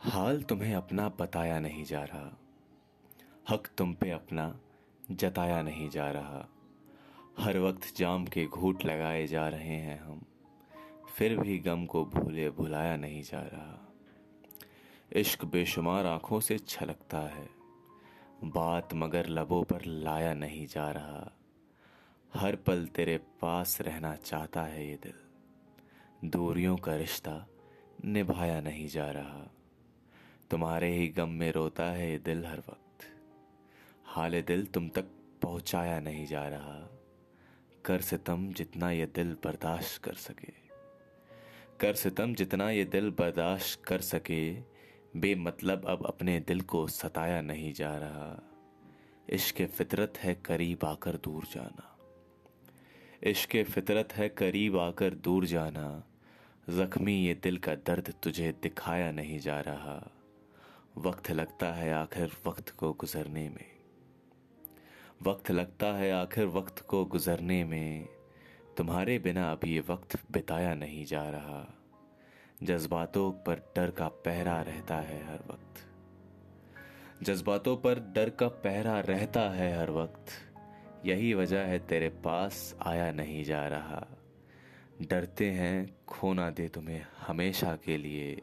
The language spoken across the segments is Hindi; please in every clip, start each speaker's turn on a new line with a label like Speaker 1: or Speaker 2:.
Speaker 1: हाल तुम्हें अपना बताया नहीं जा रहा। हक तुम पे अपना जताया नहीं जा रहा। हर वक्त जाम के घूट लगाए जा रहे हैं हम, फिर भी गम को भूले भुलाया नहीं जा रहा। इश्क बेशुमार आँखों से छलकता है, बात मगर लबों पर लाया नहीं जा रहा। हर पल तेरे पास रहना चाहता है ये दिल, दूरियों का रिश्ता निभाया नहीं जा रहा। तुम्हारे ही गम में रोता है दिल हर वक्त। हाल दिल तुम तक पहुँचाया नहीं जा रहा। कर सितम जितना ये दिल बर्दाश्त कर सके। कर सितम जितना ये दिल बर्दाश्त कर सके, बेमतलब अब अपने दिल को सताया नहीं जा रहा। इश्क फितरत है करीब आकर दूर जाना। इश्क फितरत है करीब आकर दूर जाना। जख्मी ये दिल का दर्द तुझे दिखाया नहीं जा रहा। वक्त लगता है आखिर वक्त को गुजरने में। वक्त लगता है आखिर वक्त को गुजरने में। तुम्हारे बिना अब ये वक्त बिताया नहीं जा रहा। जज्बातों पर डर का पहरा रहता है हर वक्त। जज्बातों पर डर का पहरा रहता है हर वक्त। यही वजह है तेरे पास आया नहीं जा रहा। डरते हैं खोना दे तुम्हें हमेशा के लिए।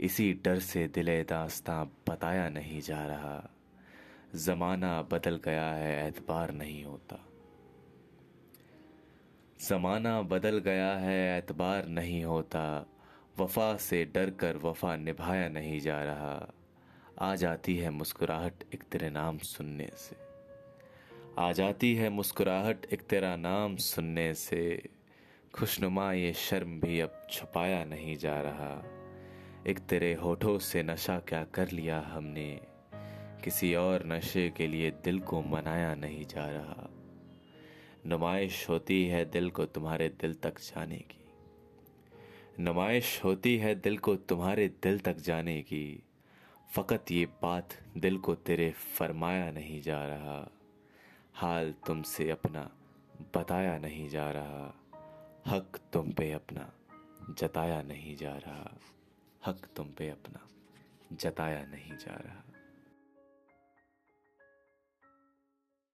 Speaker 1: इसी डर से दिले दास्तां बताया नहीं जा रहा। जमाना बदल गया है, एतबार नहीं होता। जमाना बदल गया है, एतबार नहीं होता। वफा से डर कर वफा निभाया नहीं जा रहा। आ जाती है मुस्कुराहट एक तेरे नाम सुनने से। आ जाती है मुस्कुराहट एक तेरा नाम सुनने से। खुशनुमा ये शर्म भी अब छुपाया नहीं जा रहा। एक तेरे होठों से नशा क्या कर लिया हमने? किसी और नशे के लिए दिल को मनाया नहीं जा रहा। नुमाइश होती है दिल को तुम्हारे दिल तक जाने की। नुमाइश होती है दिल को तुम्हारे दिल तक जाने की। फ़कत ये बात दिल को तेरे फरमाया नहीं जा रहा। हाल तुमसे अपना बताया नहीं जा रहा। हक तुम पे अपना जताया नहीं जा रहा। हक तुम पे अपना जताया नहीं जा रहा।